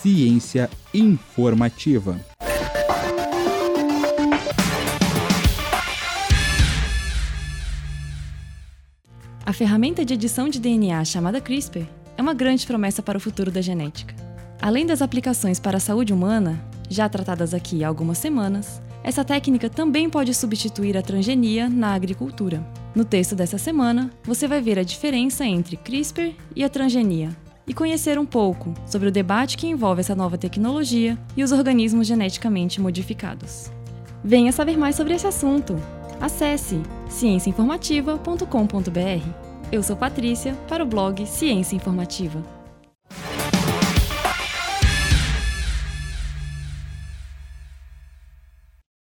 Ciência informativa. A ferramenta de edição de DNA chamada CRISPR é uma grande promessa para o futuro da genética. Além das aplicações para a saúde humana, já tratadas aqui há algumas semanas, essa técnica também pode substituir a transgenia na agricultura. No texto dessa semana, você vai ver a diferença entre CRISPR e a transgenia e conhecer um pouco sobre o debate que envolve essa nova tecnologia e os organismos geneticamente modificados. Venha saber mais sobre esse assunto! Acesse cienciainformativa.com.br. Eu sou Patrícia para o blog Ciência Informativa.